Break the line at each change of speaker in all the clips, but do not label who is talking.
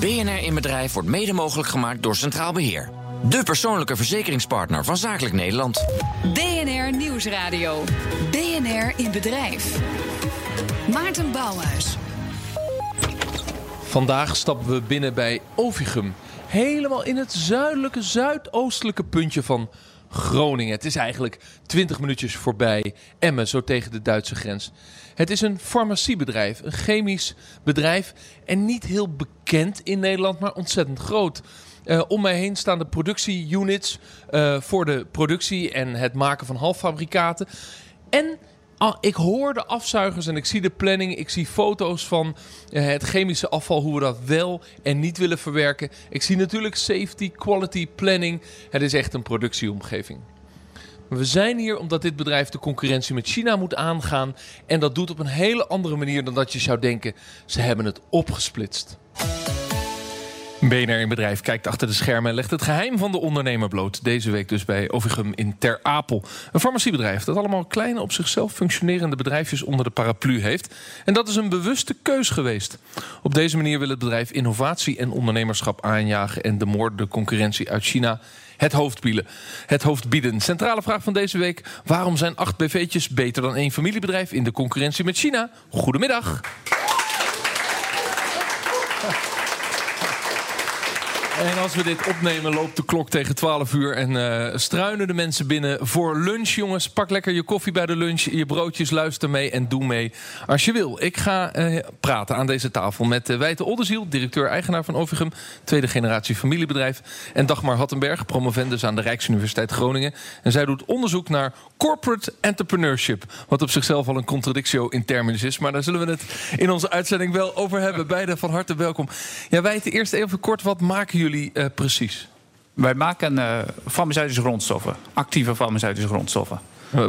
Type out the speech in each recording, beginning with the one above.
BNR in Bedrijf wordt mede mogelijk gemaakt door Centraal Beheer. De persoonlijke verzekeringspartner van Zakelijk Nederland.
BNR Nieuwsradio. BNR in Bedrijf. Maarten Bouwhuis.
Vandaag stappen we binnen bij Ovigum. Helemaal in het zuidelijke, zuidoostelijke puntje van Groningen. Het is eigenlijk 20 minuutjes voorbij Emmen, zo tegen de Duitse grens. Het is een farmaciebedrijf, een chemisch bedrijf. En niet heel bekend in Nederland, maar ontzettend groot. Uh, om mij heen staan de productieunits uh, voor de productie en het maken van halffabrikaten. En ah, ik hoor de afzuigers en ik zie de planning. Ik zie foto's van uh, het chemische afval, hoe we dat wel en niet willen verwerken. Ik zie natuurlijk safety, quality, planning. Het is echt een productieomgeving. We zijn hier omdat dit bedrijf de concurrentie met China moet aangaan. En dat doet op een hele andere manier dan dat je zou denken. Ze hebben het opgesplitst. BNR in Bedrijf kijkt achter de schermen en legt het geheim van de ondernemer bloot. Deze week dus bij Ovigum in Ter Apel. Een farmaciebedrijf dat allemaal kleine op zichzelf functionerende bedrijfjes onder de paraplu heeft. En dat is een bewuste keus geweest. Op deze manier wil het bedrijf innovatie en ondernemerschap aanjagen en de moordende concurrentie uit China het hoofd bieden. Het hoofd bieden. Centrale vraag van deze week. Waarom zijn acht BV'tjes beter dan één familiebedrijf in de concurrentie met China? Goedemiddag. En als we dit opnemen, loopt de klok tegen 12 uur en uh, struinen de mensen binnen voor lunch, jongens. Pak lekker je koffie bij de lunch, je broodjes, luister mee en doe mee als je wil. Ik ga uh, praten aan deze tafel met uh, Wijte Oldenziel, directeur-eigenaar van Ovigum, tweede generatie familiebedrijf. En Dagmar Hattenberg, promovendus aan de Rijksuniversiteit Groningen. En zij doet onderzoek naar corporate entrepreneurship. Wat op zichzelf al een contradictio in terminus is. Maar daar zullen we het in onze uitzending wel over hebben. Beide van harte welkom. Ja, Wijte, eerst even kort, wat maken jullie jullie uh, precies?
Wij maken uh, farmaceutische grondstoffen, actieve farmaceutische grondstoffen.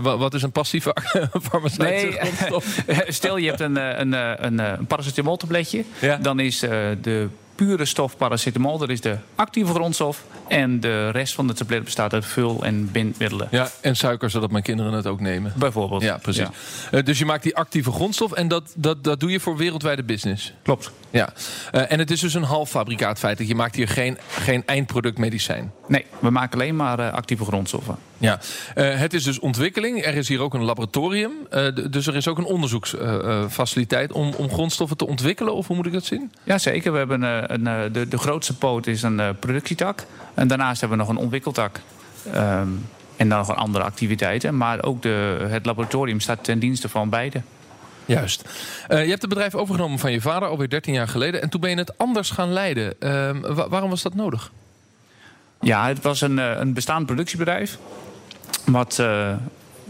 Wat is een passieve farmaceutische nee, grondstof?
Stel je hebt een, een, een, een paracetamoltabletje. Ja. Dan is de pure stof paracetamol. Dat is de actieve grondstof. En de rest van de tablet bestaat uit vul- en bindmiddelen.
Ja, en suiker, zodat mijn kinderen het ook nemen.
Bijvoorbeeld.
Ja, precies. Ja. Uh, dus je maakt die actieve grondstof en dat, dat, dat doe je voor wereldwijde business.
Klopt.
Ja. Uh, en het is dus een halffabrikaat feitelijk. Je maakt hier geen, geen eindproduct medicijn.
Nee, we maken alleen maar uh, actieve grondstoffen.
Ja, uh, het is dus ontwikkeling. Er is hier ook een laboratorium. Uh, dus er is ook een onderzoeksfaciliteit om, om grondstoffen te ontwikkelen. Of hoe moet ik dat zien?
Ja, zeker. We hebben een, een de, de grootste poot is een productietak. En daarnaast hebben we nog een ontwikkeltak. Um, en dan nog een andere activiteiten. Maar ook de, het laboratorium staat ten dienste van beide.
Juist. Uh, je hebt het bedrijf overgenomen van je vader alweer 13 jaar geleden. En toen ben je het anders gaan leiden. Uh, waarom was dat nodig?
Ja, het was een, een bestaand productiebedrijf wat, uh,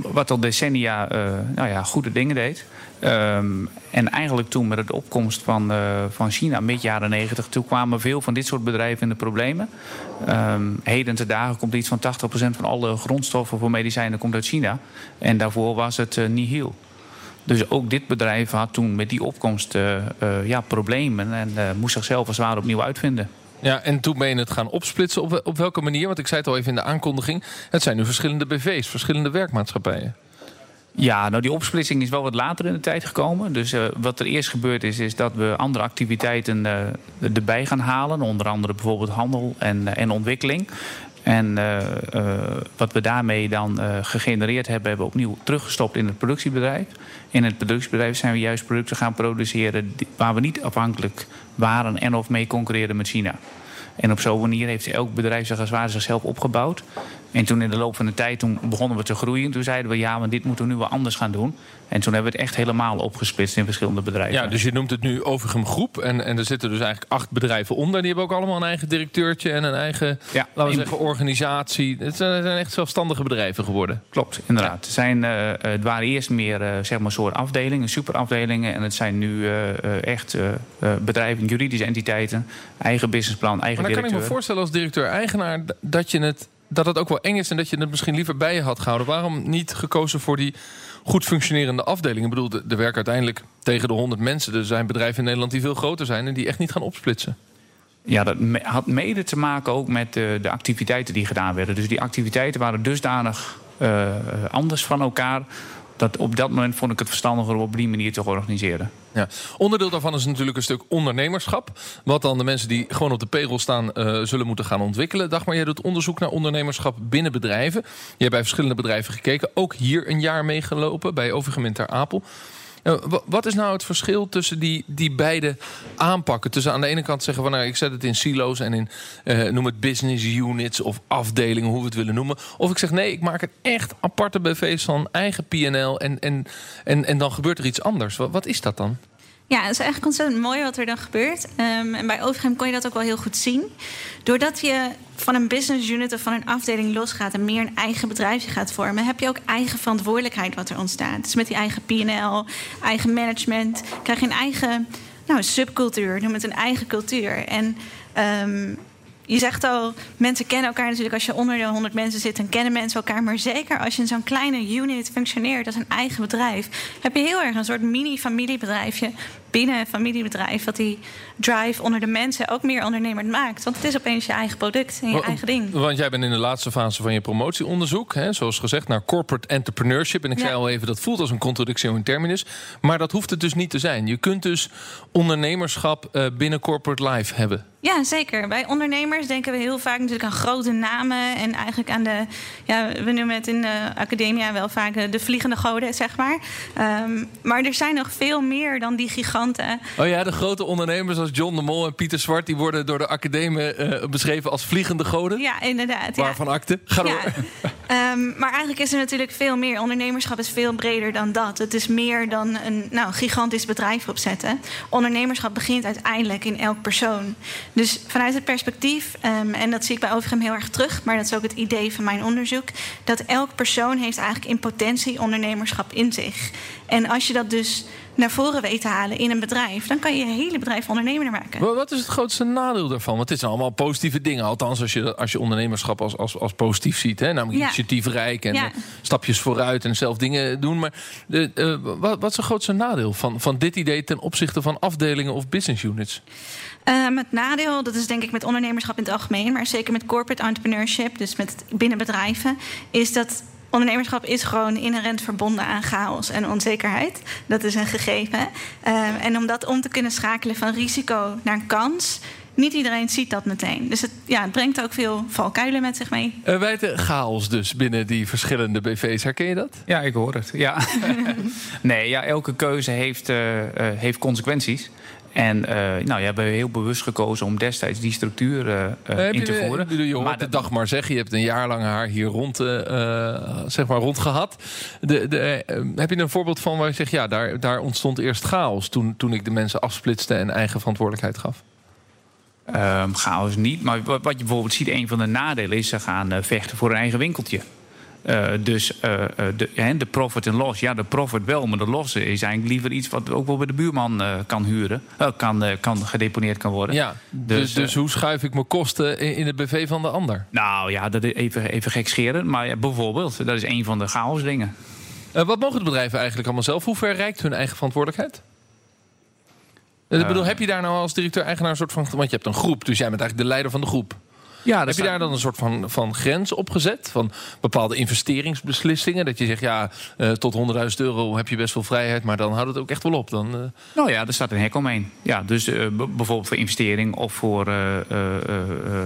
wat al decennia uh, nou ja, goede dingen deed. Um, en eigenlijk toen met de opkomst van, uh, van China, mid jaren 90, toen kwamen veel van dit soort bedrijven in de problemen. Um, heden te dagen komt iets van 80% van alle grondstoffen voor medicijnen komt uit China. En daarvoor was het uh, nihil. Dus ook dit bedrijf had toen met die opkomst ja, problemen en moest zichzelf als het ware opnieuw uitvinden.
Ja, en toen ben je het gaan opsplitsen. Op, op welke manier? Want ik zei het al even in de aankondiging. Het zijn nu verschillende BV's, verschillende werkmaatschappijen.
Ja, nou die opsplitsing is wel wat later in de tijd gekomen. Dus uh, wat er eerst gebeurd is, is dat we andere activiteiten uh, erbij gaan halen. Onder andere bijvoorbeeld handel en, uh, en ontwikkeling. En wat we daarmee dan gegenereerd hebben, hebben we opnieuw teruggestopt in het productiebedrijf. In het productiebedrijf zijn we juist producten gaan produceren waar we niet afhankelijk waren en of mee concurreren met China. En op zo'n manier heeft elk bedrijf zich als zichzelf opgebouwd. En toen in de loop van de tijd toen begonnen we te groeien. Toen zeiden we ja, maar dit moeten we nu wel anders gaan doen. En toen hebben we het echt helemaal opgesplitst in verschillende bedrijven.
Ja, dus je noemt het nu Overgem Groep. En, en er zitten dus eigenlijk acht bedrijven onder. Die hebben ook allemaal een eigen directeurtje en een eigen ja, laten we zeggen, organisatie. Het zijn, echt zelfstandige bedrijven geworden.
Klopt, inderdaad. Het, zijn, uh, het waren eerst meer uh, zeg maar soort afdelingen, superafdelingen. En het zijn nu uh, echt bedrijven, juridische entiteiten, eigen businessplan, eigen
maar dan kan ik me voorstellen als directeur-eigenaar dat je het dat het ook wel eng is en dat je het misschien liever bij je had gehouden. Waarom niet gekozen voor die goed functionerende afdelingen? Ik bedoel, er werken uiteindelijk tegen de 100 mensen. Er zijn bedrijven in Nederland die veel groter zijn en die echt niet gaan opsplitsen.
Ja, dat had mede te maken ook met de, de activiteiten die gedaan werden. Dus die activiteiten waren dusdanig uh, anders van elkaar dat, op dat moment vond ik het verstandiger om op die manier te organiseren.
Ja. Onderdeel daarvan is natuurlijk een stuk ondernemerschap. Wat dan de mensen die gewoon op de payroll staan uh, zullen moeten gaan ontwikkelen. Dagmar, jij doet onderzoek naar ondernemerschap binnen bedrijven. Je hebt bij verschillende bedrijven gekeken. Ook hier een jaar meegelopen bij Overgemeen ter Apel. Wat is nou het verschil tussen die, die beide aanpakken? Tussen aan de ene kant zeggen van nou, ik zet het in silo's en in uh, noem het business units of afdelingen, hoe we het willen noemen. Of ik zeg nee, ik maak het echt aparte BV's van eigen PNL en, en, en, en dan gebeurt er iets anders. Wat is dat dan?
Ja, het is eigenlijk ontzettend mooi wat er dan gebeurt. Um, en bij Overgem kon je dat ook wel heel goed zien. Doordat je van een business unit of van een afdeling losgaat en meer een eigen bedrijfje gaat vormen, heb je ook eigen verantwoordelijkheid wat er ontstaat. Dus met die eigen PL, eigen management, krijg je een eigen nou, subcultuur, noem het een eigen cultuur. En um, je zegt al, mensen kennen elkaar natuurlijk. Als je onder de 100 mensen zit, dan kennen mensen elkaar. Maar zeker als je in zo'n kleine unit functioneert als een eigen bedrijf, heb je heel erg een soort mini-familiebedrijfje binnen een familiebedrijf. Wat die drive onder de mensen ook meer ondernemend maakt. Want het is opeens je eigen product en je eigen ding.
Want jij bent in de laatste fase van je promotieonderzoek, hè, zoals gezegd, naar corporate entrepreneurship. En ik zei al even, dat voelt als een contradictie in terminus. Maar dat hoeft het dus niet te zijn. Je kunt dus ondernemerschap uh, binnen corporate life hebben.
Ja, zeker. Bij ondernemers denken we heel vaak natuurlijk aan grote namen. En eigenlijk aan de, ja, we noemen het in de academia wel vaak de vliegende goden, zeg maar. Um, maar er zijn nog veel meer dan die
Oh ja, de grote ondernemers als John de Mol en Pieter Zwart... die worden door de academie uh, beschreven als vliegende goden.
Ja, inderdaad.
Waarvan ja. akte? Ga door.
Ja. um, maar eigenlijk is er natuurlijk veel meer. Ondernemerschap is veel breder dan dat. Het is meer dan een nou, gigantisch bedrijf opzetten. Ondernemerschap begint uiteindelijk in elk persoon. Dus vanuit het perspectief, um, en dat zie ik bij Overgem heel erg terug, maar dat is ook het idee van mijn onderzoek, dat elk persoon heeft eigenlijk in potentie ondernemerschap in zich. En als je dat dus naar voren weet te halen in een bedrijf, dan kan je je hele bedrijf ondernemer maken.
Wat is het grootste nadeel daarvan? Want het zijn allemaal positieve dingen. Althans, als je, als je ondernemerschap als, als, als positief ziet. Hè? Namelijk ja. initiatiefrijk en ja. stapjes vooruit en zelf dingen doen. Maar de, uh, wat, wat is het grootste nadeel van, van dit idee ten opzichte van afdelingen of business units?
Um, het nadeel, dat is denk ik met ondernemerschap in het algemeen, maar zeker met corporate entrepreneurship, dus met binnen bedrijven, is dat ondernemerschap is gewoon inherent verbonden aan chaos en onzekerheid. Dat is een gegeven. Um, en om dat om te kunnen schakelen van risico naar kans. Niet iedereen ziet dat meteen. Dus het, ja, het brengt ook veel valkuilen met zich mee.
Uh, wij chaos dus binnen die verschillende BV's. Herken je dat?
Ja, ik hoor het. Ja. nee, ja, elke keuze heeft, uh, uh, heeft consequenties. En uh, nou, ja, we hebben heel bewust gekozen om destijds die structuur uh, in te voeren.
Je, je hoort maar de dag maar zeggen, je hebt een jaar lang haar hier rond, uh, zeg maar rond gehad. De, de, heb je een voorbeeld van waar je zegt, ja, daar, daar ontstond eerst chaos toen, toen ik de mensen afsplitste en eigen verantwoordelijkheid gaf?
Um, chaos niet, maar wat je bijvoorbeeld ziet, een van de nadelen is ze gaan vechten voor een eigen winkeltje. Uh, dus uh, de, de, profit en loss, ja, de profit wel, maar de loss is eigenlijk liever iets wat ook wel bij de buurman uh, kan huren, kan, kan gedeponeerd kan worden.
Ja, dus, dus, dus hoe schuif ik mijn kosten in, in, het BV van de ander?
Nou ja, dat is even, even gek scheren, maar ja, bijvoorbeeld, dat is een van de chaosdingen.
wat mogen de bedrijven eigenlijk allemaal zelf? Hoe ver reikt hun eigen verantwoordelijkheid? Ik bedoel, heb je daar nou als directeur-eigenaar een soort van... Want je hebt een groep, dus jij bent eigenlijk de leider van de groep. Ja, Heb je daar dan een soort van, van grens op gezet? Van bepaalde investeringsbeslissingen? Dat je zegt, ja, uh, tot 100.000 euro heb je best wel vrijheid... maar dan houdt het ook echt wel op. Dan, uh...
Nou ja, er staat een hek omheen. Ja, dus uh, bijvoorbeeld voor investering of voor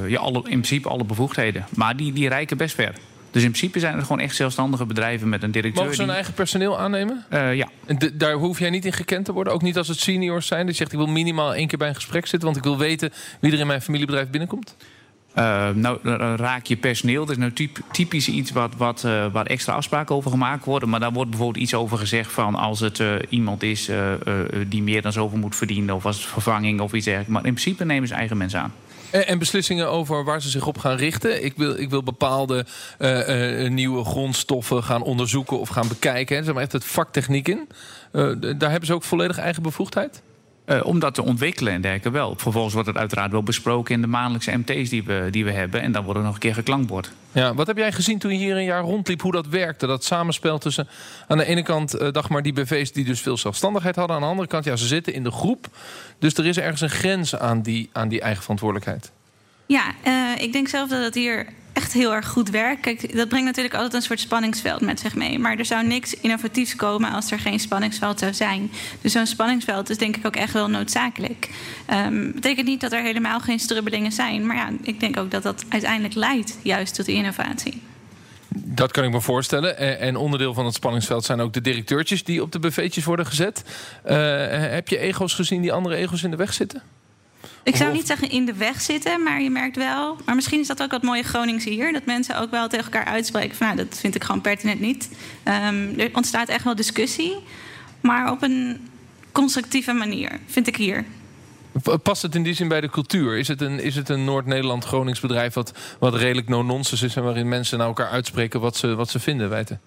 ja, alle, in principe alle bevoegdheden. Maar die, die rijken best ver. Dus in principe zijn er gewoon echt zelfstandige bedrijven met een directeur.
Mogen ze hun eigen personeel aannemen?
Uh, ja.
En daar hoef jij niet in gekend te worden? Ook niet als het seniors zijn? Dat je zegt, ik wil minimaal één keer bij een gesprek zitten... want ik wil weten wie er in mijn familiebedrijf binnenkomt?
Uh, nou, raak je personeel. Dat is nou typisch iets wat, wat, uh, waar extra afspraken over gemaakt worden. Maar daar wordt bijvoorbeeld iets over gezegd van als het uh, iemand is die meer dan zoveel moet verdienen, of als vervanging of iets dergelijks. Maar in principe nemen ze eigen mensen aan.
En, en beslissingen over waar ze zich op gaan richten. Ik wil, ik wil bepaalde nieuwe grondstoffen gaan onderzoeken of gaan bekijken. Hè. Zeg maar echt het vaktechniek in. daar hebben ze ook volledig eigen bevoegdheid?
Uh, om dat te ontwikkelen en dergelijke wel. Vervolgens wordt het uiteraard wel besproken in de maandelijkse MT's die we, die we hebben. En dan wordt er nog een keer geklankbord.
Ja, wat heb jij gezien toen je hier een jaar rondliep, hoe dat werkte? Dat samenspel tussen aan de ene kant, uh, dag maar, die BV's die dus veel zelfstandigheid hadden. Aan de andere kant, ja, ze zitten in de groep. Dus er is ergens een grens aan die, aan die eigen verantwoordelijkheid.
Ja, uh, ik denk zelf dat het hier echt heel erg goed werkt. Kijk, dat brengt natuurlijk altijd een soort spanningsveld met zich mee. Maar er zou niks innovatiefs komen als er geen spanningsveld zou zijn. Dus zo'n spanningsveld is denk ik ook echt wel noodzakelijk. Um, betekent niet dat er helemaal geen strubbelingen zijn. Maar ja, ik denk ook dat dat uiteindelijk leidt juist tot innovatie.
Dat kan ik me voorstellen. En onderdeel van het spanningsveld zijn ook de directeurtjes die op de buffetjes worden gezet. Uh, heb je ego's gezien die andere ego's in de weg zitten?
Ik zou niet zeggen in de weg zitten, maar je merkt wel. Maar misschien is dat ook wat mooie Gronings hier. Dat mensen ook wel tegen elkaar uitspreken van nou, dat vind ik gewoon pertinent niet. Um, er ontstaat echt wel discussie. Maar op een constructieve manier, vind ik hier.
Past het in die zin bij de cultuur? Is het een, is het een Noord-Nederland-Gronings bedrijf wat, wat redelijk no-nonsense is en waarin mensen naar elkaar uitspreken wat ze, wat ze vinden, weten?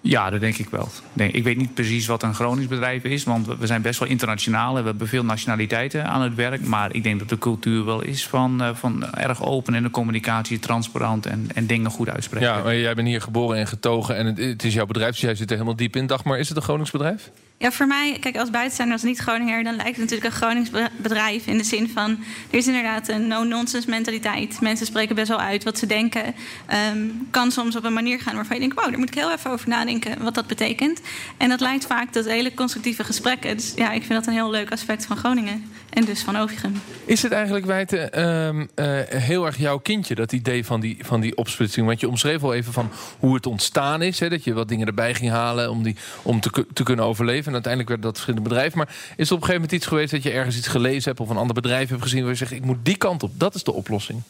Ja, dat denk ik wel. Ik weet niet precies wat een Gronings bedrijf is, want we zijn best wel internationaal en we hebben veel nationaliteiten aan het werk. Maar ik denk dat de cultuur wel is van, eh, van erg open in de communicatie, transparant en, en dingen goed uitspreken.
Ja, maar jij bent hier geboren en getogen en het, het is jouw bedrijf, dus jij zit er helemaal diep in. Dag, maar is het een Gronings bedrijf?
Ja, voor mij, kijk, als buitenstaander, als niet Groninger, dan lijkt het natuurlijk een Gronings bedrijf. In de zin van, er is inderdaad een no-nonsense mentaliteit. Mensen spreken best wel uit wat ze denken. Um, kan soms op een manier gaan waarvan je denkt, wow, daar moet ik heel even over nadenken wat dat betekent. En dat leidt vaak tot hele constructieve gesprekken. Dus ja, ik vind dat een heel leuk aspect van Groningen. En dus van Overigen.
Is het eigenlijk, Wijten, um, uh, heel erg jouw kindje, dat idee van die, van die opsplitsing? Want je omschreef al even van hoe het ontstaan is. Hè, dat je wat dingen erbij ging halen om, die, om te, te kunnen overleven. En uiteindelijk werd dat verschillende bedrijven. Maar is er op een gegeven moment iets geweest dat je ergens iets gelezen hebt... of een ander bedrijf hebt gezien waar je zegt... ik moet die kant op, dat is de oplossing?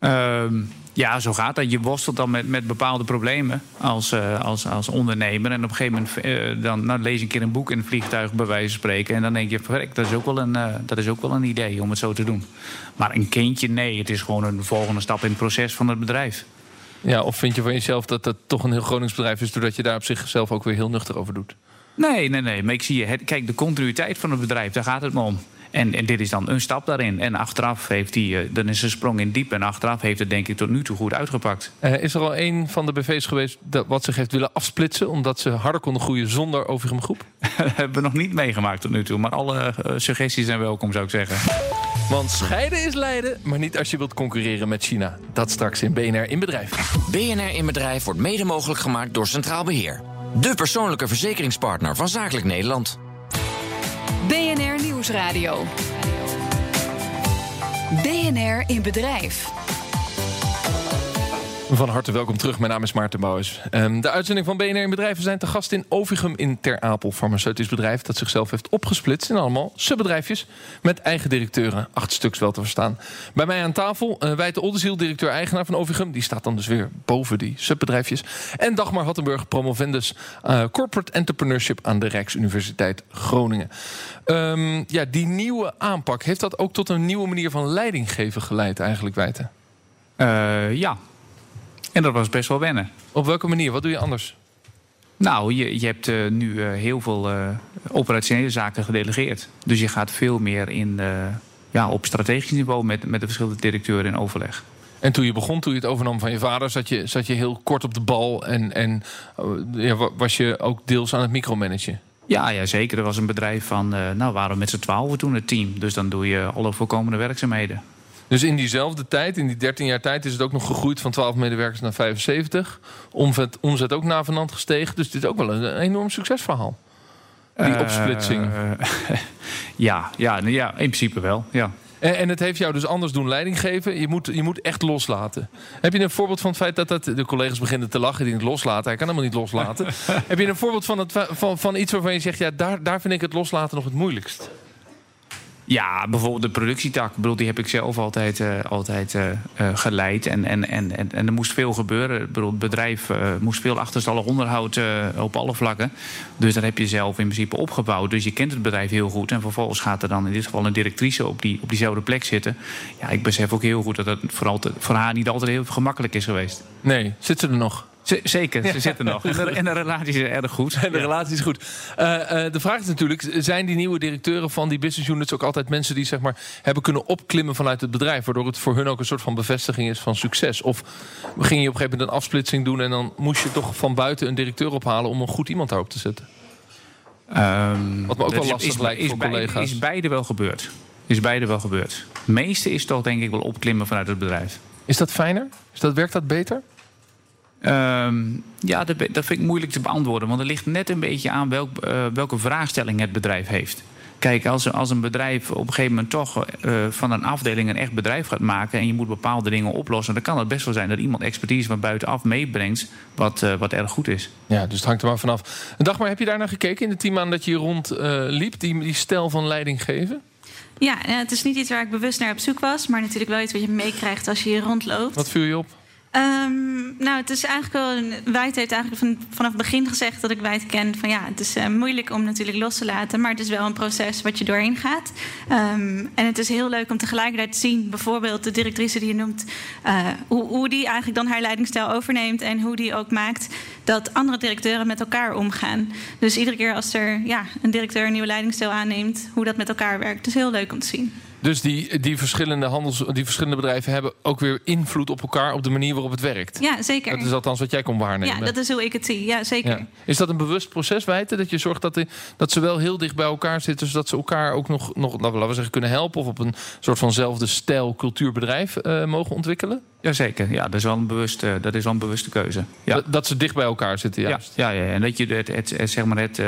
Uh, ja, zo gaat dat. Je worstelt dan met, met bepaalde problemen als, uh, als, als ondernemer. En op een gegeven moment uh, dan nou, lees je een keer een boek in een vliegtuig, bij wijze van spreken. En dan denk je, verrek, dat is, ook wel een, uh, dat is ook wel een idee om het zo te doen. Maar een kindje, nee, het is gewoon een volgende stap in het proces van het bedrijf.
Ja, of vind je van jezelf dat dat toch een heel Gronings bedrijf is... doordat je daar op zichzelf ook weer heel nuchter over doet?
Nee, nee, nee. Maar ik zie je, kijk, de continuïteit van het bedrijf, daar gaat het me om. En, en, dit is dan een stap daarin. En achteraf heeft hij, uh, dan is een sprong in diep. En achteraf heeft het denk ik tot nu toe goed uitgepakt.
Uh, is er al een van de BV's geweest dat wat zich heeft willen afsplitsen... omdat ze harder konden groeien zonder Overigens Groep?
dat hebben we nog niet meegemaakt tot nu toe. Maar alle uh, suggesties zijn welkom, zou ik zeggen.
Want scheiden is lijden, maar niet als je wilt concurreren met China. Dat straks in BNR in Bedrijf.
BNR in Bedrijf wordt mede mogelijk gemaakt door Centraal Beheer. De persoonlijke verzekeringspartner van Zakelijk Nederland.
Nieuwsradio. BNR in Bedrijf.
Van harte welkom terug. Mijn naam is Maarten Bouwens. Um, de uitzending van BNR in Bedrijven zijn te gast in Ovigum in Ter Apel. Farmaceutisch bedrijf dat zichzelf heeft opgesplitst in allemaal subbedrijfjes. Met eigen directeuren. Acht stuks wel te verstaan. Bij mij aan tafel uh, Wijte Oldenziel, directeur-eigenaar van Ovigum. Die staat dan dus weer boven die subbedrijfjes. En Dagmar Hattenburg, promovendus uh, Corporate Entrepreneurship aan de Rijksuniversiteit Groningen. Um, ja, die nieuwe aanpak, heeft dat ook tot een nieuwe manier van leidinggeven geleid eigenlijk, Wijte?
Uh, ja, en dat was best wel wennen.
Op welke manier? Wat doe je anders?
Nou, je, je hebt uh, nu uh, heel veel uh, operationele zaken gedelegeerd. Dus je gaat veel meer in, ja, op strategisch niveau met, met de verschillende directeuren in overleg.
En toen je begon, toen je het overnam van je vader, zat je, zat je heel kort op de bal en, en ja, was je ook deels aan het micromanagen?
Ja, ja, zeker. Er was een bedrijf van, nou, waren we met z'n twaalf toen het team. Dus dan doe je alle voorkomende werkzaamheden.
Dus in diezelfde tijd, in die 13 jaar tijd, is het ook nog gegroeid van 12 medewerkers naar 75. Omzet, omzet ook navenant gestegen. Dus dit is ook wel een, enorm succesverhaal. Die uh, opsplitsing.
Ja, ja, ja, in principe wel. Ja.
En, en, het heeft jou dus anders doen leiding geven. Je moet, je moet echt loslaten. Heb je een voorbeeld van het feit dat, dat de collega's beginnen te lachen die het loslaten? Hij kan helemaal niet loslaten. Heb je een voorbeeld van, het, van, van iets waarvan je zegt, ja, daar, daar vind ik het loslaten nog het moeilijkst?
Ja, bijvoorbeeld de productietak. Bedoel, die heb ik zelf altijd, uh, altijd uh, uh, geleid. En, en, en, en, er moest veel gebeuren. Het bedrijf moest veel achterstallig onderhoud op alle vlakken. Dus dat heb je zelf in principe opgebouwd. Dus je kent het bedrijf heel goed. En vervolgens gaat er dan in dit geval een directrice op, die, op diezelfde plek zitten. Ja, ik besef ook heel goed dat het vooral te, voor haar niet altijd heel gemakkelijk is geweest.
Nee, zit ze er nog?
Z zeker, ze zitten nog. En de, en de, relatie is erg goed.
En de ja. relatie is goed. Uh, uh, de vraag is natuurlijk, zijn die nieuwe directeuren van die business units ook altijd mensen die zeg maar, hebben kunnen opklimmen vanuit het bedrijf, waardoor het voor hun ook een soort van bevestiging is van succes? Of ging je op een gegeven moment een afsplitsing doen en dan moest je toch van buiten een directeur ophalen om een goed iemand daarop te zetten? Um, Wat me ook wel lastig
is,
lijkt
is,
voor collega's.
Is beide wel gebeurd. Is beide wel gebeurd. Het meeste is toch denk ik wel opklimmen vanuit het bedrijf.
Is dat fijner? Is dat, werkt dat beter?
Ehm, ja, dat, dat, vind ik moeilijk te beantwoorden. Want er ligt net een beetje aan welk, uh, welke vraagstelling het bedrijf heeft. Kijk, als, als een bedrijf op een gegeven moment toch uh, van een afdeling een echt bedrijf gaat maken. en je moet bepaalde dingen oplossen. dan kan het best wel zijn dat iemand expertise van buitenaf meebrengt. wat, uh, wat erg goed is.
Ja, dus het hangt er maar vanaf. Een dag maar, heb je daar naar gekeken in de team aan dat je hier rondliep? Uh, die, die stijl van leiding geven?
Ja, het is niet iets waar ik bewust naar op zoek was. maar natuurlijk wel iets wat je meekrijgt als je hier rondloopt.
Wat viel je op?
Um, nou, het is eigenlijk wel. Wijd heeft eigenlijk van, vanaf het begin gezegd dat ik Wijd ken. Van ja, het is uh, moeilijk om natuurlijk los te laten. Maar het is wel een proces wat je doorheen gaat. Um, en het is heel leuk om tegelijkertijd te zien, bijvoorbeeld de directrice die je noemt. Uh, hoe, die eigenlijk dan haar leidingsstijl overneemt. En hoe die ook maakt dat andere directeuren met elkaar omgaan. Dus iedere keer als er ja, een directeur een nieuwe leidingsstijl aanneemt, hoe dat met elkaar werkt. Het is heel leuk om te zien.
Dus die, die, verschillende handels, die verschillende bedrijven hebben ook weer invloed op elkaar op de manier waarop het werkt.
Ja, zeker.
Dat is althans wat jij kon waarnemen.
Ja, dat is hoe ik het zie. Ja, zeker. Ja.
Is dat een bewust proces, Wijten? Dat je zorgt dat, die, dat ze wel heel dicht bij elkaar zitten, zodat ze elkaar ook nog, nog laten we zeggen, kunnen helpen of op een soort vanzelfde stijl cultuurbedrijf uh, mogen ontwikkelen?
Jazeker, ja, dat is wel een bewuste, dat is wel een bewuste keuze. Ja.
Dat, dat ze dicht bij elkaar zitten, juist.
Ja, ja, ja. en dat je het, het, het, zeg maar het,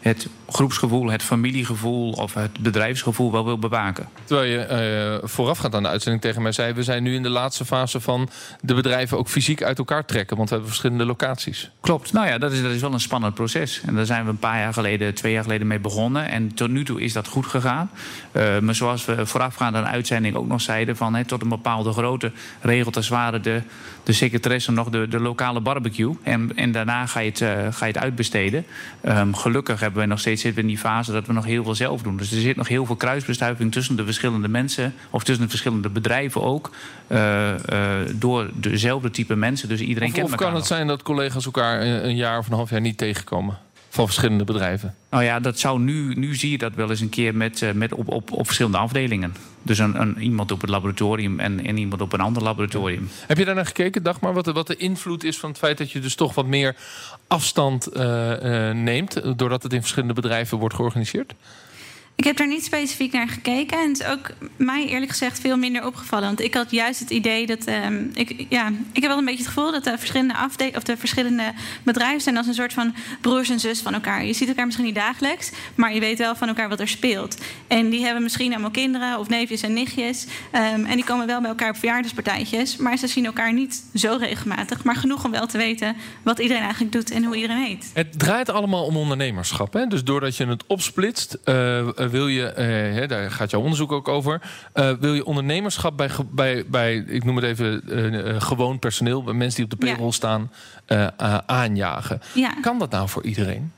het groepsgevoel, het familiegevoel of het bedrijfsgevoel wel wil bewaken.
Terwijl je uh, voorafgaand aan de uitzending tegen mij zei... we zijn nu in de laatste fase van de bedrijven ook fysiek uit elkaar trekken. Want we hebben verschillende locaties.
Klopt. Nou ja, dat is, dat is wel een spannend proces. En daar zijn we een paar jaar geleden, twee jaar geleden mee begonnen. En tot nu toe is dat goed gegaan. Uh, maar zoals we voorafgaand aan de uitzending ook nog zeiden... Van, he, tot een bepaalde grootte regelt als het ware de, de secretaresse nog de, de lokale barbecue. En, en daarna ga je het, uh, ga je het uitbesteden. Um, gelukkig hebben we nog steeds zitten we in die fase dat we nog heel veel zelf doen. Dus er zit nog heel veel kruisbestuiving tussen de verschillende mensen... of tussen de verschillende bedrijven ook, uh, uh, door dezelfde type mensen. Dus iedereen
of,
kent
of kan het zijn dat collega's elkaar een jaar of een half jaar niet tegenkomen? Van verschillende bedrijven?
Nou ja, dat zou nu, nu zie je dat wel eens een keer met, uh, met op, op, op verschillende afdelingen. Dus een, een, iemand op het laboratorium en, en iemand op een ander laboratorium.
Heb je daar naar gekeken, Dagmar, wat de, wat de invloed is van het feit dat je dus toch wat meer afstand uh, uh, neemt, doordat het in verschillende bedrijven wordt georganiseerd?
Ik heb daar niet specifiek naar gekeken. En het is ook mij eerlijk gezegd veel minder opgevallen. Want ik had juist het idee dat. Um, ik, ja, ik heb wel een beetje het gevoel dat de verschillende, of de verschillende bedrijven zijn als een soort van broers en zus van elkaar. Je ziet elkaar misschien niet dagelijks, maar je weet wel van elkaar wat er speelt. En die hebben misschien allemaal kinderen of neefjes en nichtjes. Um, en die komen wel bij elkaar op verjaardagspartijtjes. Maar ze zien elkaar niet zo regelmatig. Maar genoeg om wel te weten wat iedereen eigenlijk doet en hoe iedereen heet.
Het draait allemaal om ondernemerschap. Hè? Dus doordat je het opsplitst. Uh, wil je, uh, daar gaat jouw onderzoek ook over, uh, wil je ondernemerschap bij, bij, bij ik noem het even, uh, gewoon personeel, bij mensen die op de payroll ja. staan, aanjagen.
Ja.
Kan dat nou voor iedereen?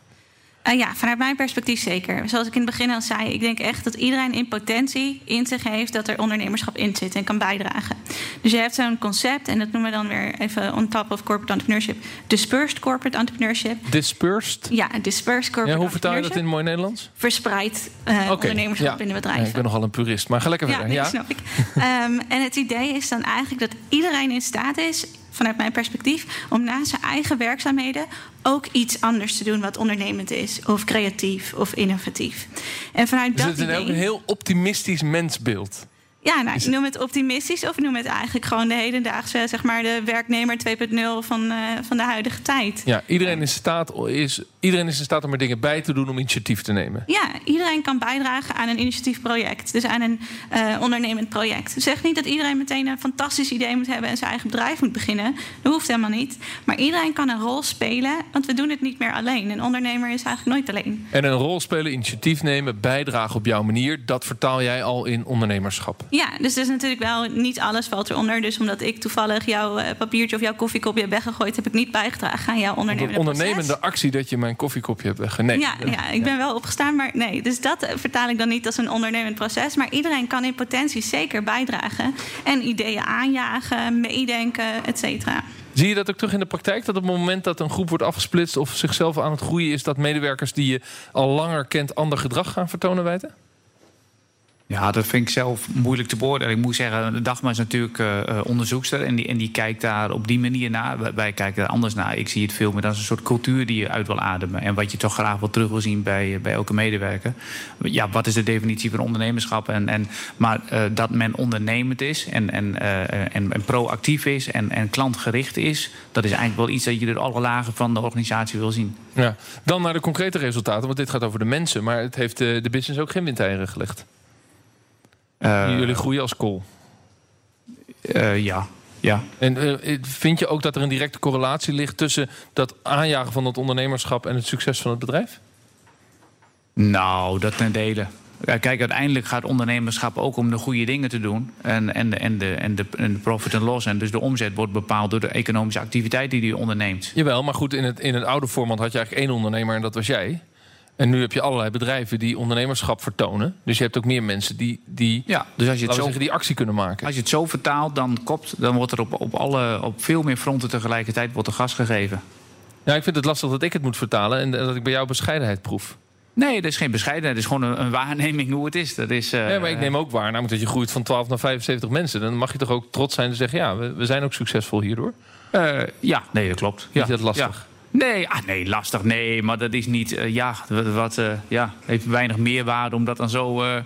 Uh, ja, vanuit mijn perspectief zeker. Zoals ik in het begin al zei, ik denk echt dat iedereen in potentie in zich heeft dat er ondernemerschap in zit en kan bijdragen. Dus je hebt zo'n concept, en dat noemen we dan weer even on top of corporate entrepreneurship, dispersed corporate entrepreneurship.
Dispersed?
Ja, dispersed corporate
ja, hoe vertaal je dat in mooi Nederlands?
Verspreid uh, okay. ondernemerschap
ja.
in de bedrijven.
Ja, ik ben nogal een purist, maar ga lekker
ja,
verder.
Nee,
ja,
snap ik. um, en het idee is dan eigenlijk dat iedereen in staat is vanuit mijn perspectief, om na zijn eigen werkzaamheden ook iets anders te doen wat ondernemend is, of creatief of innovatief. En vanuit
dus
dat
het is
idee,
ook een heel optimistisch mensbeeld.
Ja, nou, noem het optimistisch of noem het eigenlijk gewoon de hedendaagse, zeg maar, de werknemer 2.0 van, uh, van de huidige tijd.
Ja, iedereen is, in staat, is, iedereen is in staat om er dingen bij te doen om initiatief te nemen.
Ja, iedereen kan bijdragen aan een initiatiefproject, dus aan een uh, ondernemend project. Zeg niet dat iedereen meteen een fantastisch idee moet hebben en zijn eigen bedrijf moet beginnen. Dat hoeft helemaal niet. Maar iedereen kan een rol spelen, want we doen het niet meer alleen. Een ondernemer is eigenlijk nooit alleen.
En een rol spelen, initiatief nemen, bijdragen op jouw manier, dat vertaal jij al in ondernemerschap.
Ja, dus dat is natuurlijk wel niet alles valt eronder. Dus omdat ik toevallig jouw uh, papiertje of jouw koffiekopje heb weggegooid, heb ik niet bijgedragen aan jouw ondernemende
ondernemende
proces.
actie dat je mijn koffiekopje hebt weggeneen.
Ja, ja, ik ben wel opgestaan, maar nee. Dus dat vertaal ik dan niet als een ondernemend proces. Maar iedereen kan in potentie zeker bijdragen en ideeën aanjagen, meedenken, et cetera.
Zie je dat ook terug in de praktijk? Dat op het moment dat een groep wordt afgesplitst of zichzelf aan het groeien is, dat medewerkers die je al langer kent ander gedrag gaan vertonen wijten?
Ja, dat vind ik zelf moeilijk te beoordelen. Ik moet zeggen, Dagmar is natuurlijk uh, onderzoekster en die, en die kijkt daar op die manier naar. Wij, kijken er anders naar. Ik zie het veel meer als een soort cultuur die je uit wil ademen. En wat je toch graag wil terug wil zien bij, bij elke medewerker. Ja, wat is de definitie van ondernemerschap? En, en, maar dat men ondernemend is en, en, en, en, proactief is en, en klantgericht is, dat is eigenlijk wel iets dat je door alle lagen van de organisatie wil zien.
Ja, dan naar de concrete resultaten, want dit gaat over de mensen. Maar het heeft de business ook geen windeieren gelegd. Uh, Jullie groeien als kool.
Uh, ja. Ja.
En uh, vind je ook dat er een directe correlatie ligt tussen dat aanjagen van het ondernemerschap en het succes van het bedrijf?
Nou, dat ten dele. Kijk, uiteindelijk gaat ondernemerschap ook om de goede dingen te doen. En, en, de, en, de, en, de, en de profit en loss. En dus de omzet wordt bepaald door de economische activiteit die je onderneemt.
Jawel, maar goed, in het, in het oude format had je eigenlijk één ondernemer en dat was jij. En nu heb je allerlei bedrijven die ondernemerschap vertonen. Dus je hebt ook meer mensen die, die,
ja, dus als je het zo,
zeggen, die actie kunnen maken.
Als je het zo vertaalt, dan, kopt, dan wordt er op, op, alle, op veel meer fronten tegelijkertijd wordt er gas gegeven.
Ja, ik vind het lastig dat ik het moet vertalen en dat ik bij jou bescheidenheid proef.
Nee, dat is geen bescheidenheid. Het is gewoon een, een waarneming hoe het is. Dat is uh,
ja, maar ik neem ook waar, namelijk dat je groeit van 12 naar 75 mensen. Dan mag je toch ook trots zijn en zeggen: ja, we, we zijn ook succesvol hierdoor.
Uh, ja, nee, dat klopt.
Ja, is dat lastig?
Nee, ah, nee, lastig. Nee, maar dat is niet. Uh, ja, wat uh, ja, heeft weinig meerwaarde om dat dan zo uh,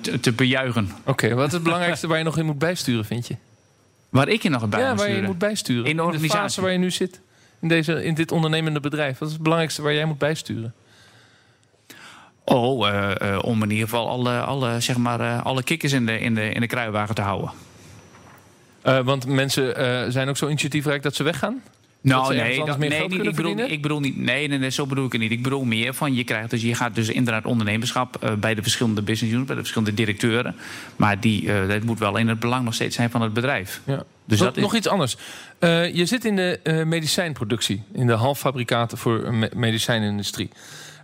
te, te, bejuichen.
Oké, okay, wat is het belangrijkste waar je nog in moet bijsturen, vind je?
Waar ik je nog bij
ja, waar je moet bijsturen. In de organisatie. fase waar je nu zit. In, deze, in dit ondernemende bedrijf. Wat is het belangrijkste waar jij moet bijsturen?
Oh, om in ieder geval alle, alle, zeg maar, alle kikkers in de, in, de, in de kruiwagen te houden.
want mensen zijn ook zo initiatiefrijk dat ze weggaan?
Nou, nee, dat, nee ik, bedoel, ik bedoel niet. Nee, nee, nee, zo bedoel ik het niet. Ik bedoel meer van je krijgt dus je gaat dus inderdaad ondernemerschap uh, bij de verschillende business units, bij de verschillende directeuren. Maar die, uh, dat moet wel in het belang nog steeds zijn van het bedrijf.
Ja. Dus nog, dat is... nog iets anders. Uh, je zit in de medicijnproductie, in de halffabrikaten voor de medicijnindustrie.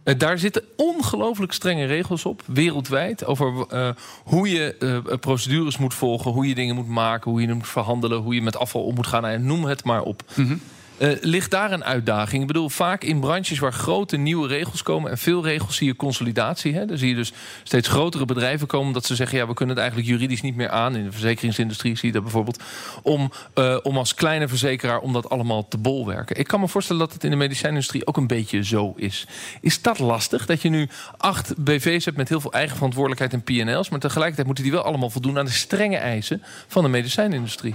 Uh, daar zitten ongelooflijk strenge regels op, wereldwijd. Over uh, hoe je uh, procedures moet volgen, hoe je dingen moet maken, hoe je moet verhandelen, hoe je met afval om moet gaan. En noem het maar op. Mm -hmm. Uh, ligt daar een uitdaging? Ik bedoel, vaak in branches waar grote nieuwe regels komen... en veel regels zie je consolidatie. Hè? Dan zie je dus steeds grotere bedrijven komen... dat ze zeggen, ja, we kunnen het eigenlijk juridisch niet meer aan. In de verzekeringsindustrie zie je dat bijvoorbeeld. Om, uh, om als kleine verzekeraar om dat allemaal te bolwerken. Ik kan me voorstellen dat het in de medicijnindustrie ook een beetje zo is. Is dat lastig? Dat je nu acht BV's hebt met heel veel eigen verantwoordelijkheid en PNL's... maar tegelijkertijd moeten die wel allemaal voldoen aan de strenge eisen van de medicijnindustrie.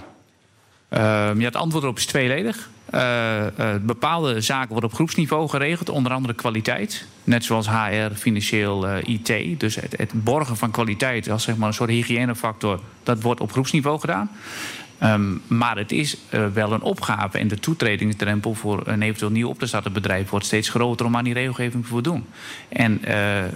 Uh, ja, het antwoord erop is tweeledig. Uh, uh, bepaalde zaken worden op groepsniveau geregeld, onder andere kwaliteit. Net zoals HR, financieel, uh, IT. Dus het, het, borgen van kwaliteit als zeg maar, een soort hygiënefactor, dat wordt op groepsniveau gedaan. Um, maar het is uh, wel een opgave en de toetredingsdrempel voor een eventueel nieuw op te starten bedrijf wordt steeds groter om aan die regelgeving te voldoen. En uh, uh,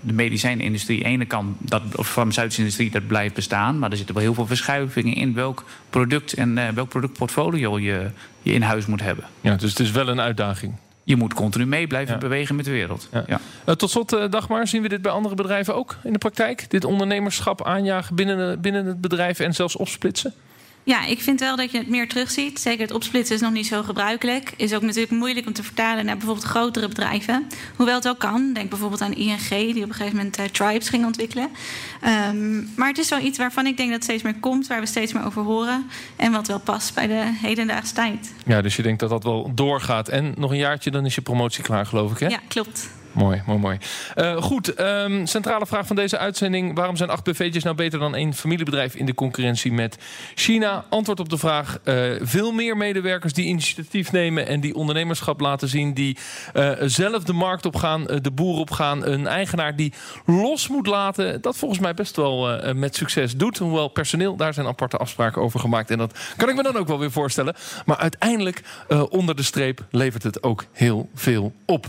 de medicijnindustrie, ene kant, dat, of de farmaceutische industrie, dat blijft bestaan. Maar er zitten wel heel veel verschuivingen in welk product en welk productportfolio je, je in huis moet hebben.
Ja, dus het is wel een uitdaging.
Je moet continu mee blijven ja. bewegen met de wereld. Ja.
Ja. tot slot, Dagmar, zien we dit bij andere bedrijven ook in de praktijk? Dit ondernemerschap aanjagen binnen, binnen het bedrijf en zelfs opsplitsen?
Ja, ik vind wel dat je het meer terugziet. Zeker het opsplitsen is nog niet zo gebruikelijk. Is ook natuurlijk moeilijk om te vertalen naar bijvoorbeeld grotere bedrijven. Hoewel het wel kan. Denk bijvoorbeeld aan ING, die op een gegeven moment uh, Tribes ging ontwikkelen. Um, maar het is wel iets waarvan ik denk dat het steeds meer komt, waar we steeds meer over horen. En wat wel past bij de hedendaagse tijd.
Ja, dus je denkt dat dat wel doorgaat. En nog een jaartje, dan is je promotie klaar, geloof ik, hè?
Ja, klopt.
Mooi, mooi, mooi. Uh, goed, um, centrale vraag van deze uitzending. Waarom zijn acht BV'tjes nou beter dan één familiebedrijf in de concurrentie met China? Antwoord op de vraag. Uh, veel meer medewerkers die initiatief nemen en die ondernemerschap laten zien. Die uh, zelf de markt op gaan, de boer op gaan. Een eigenaar die los moet laten. Dat volgens mij best wel met succes doet. Hoewel personeel, daar zijn aparte afspraken over gemaakt. En dat kan ik me dan ook wel weer voorstellen. Maar uiteindelijk, onder de streep, levert het ook heel veel op.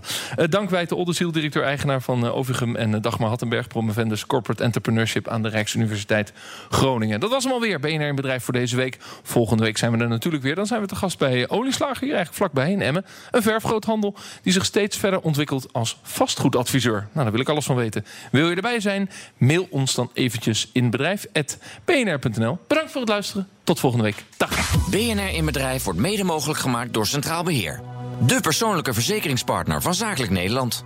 dank wij te Ziel, directeur-eigenaar van uh, Ovigum... en uh, Dagmar Hattenberg, promovendus Corporate Entrepreneurship... aan de Rijksuniversiteit Groningen. Dat was hem alweer, BNR in Bedrijf voor deze week. Volgende week zijn we er natuurlijk weer. Dan zijn we te gast bij Olieslager, hier eigenlijk vlakbij in Emmen. Een verfgroothandel die zich steeds verder ontwikkelt als vastgoedadviseur. Nou, daar wil ik alles van weten. Wil je erbij zijn? Mail ons dan eventjes in bedrijf.bnr.nl. Bedankt voor het luisteren. Tot volgende week. Dag.
BNR in Bedrijf wordt mede mogelijk gemaakt door Centraal Beheer. De persoonlijke verzekeringspartner van Zakelijk Nederland.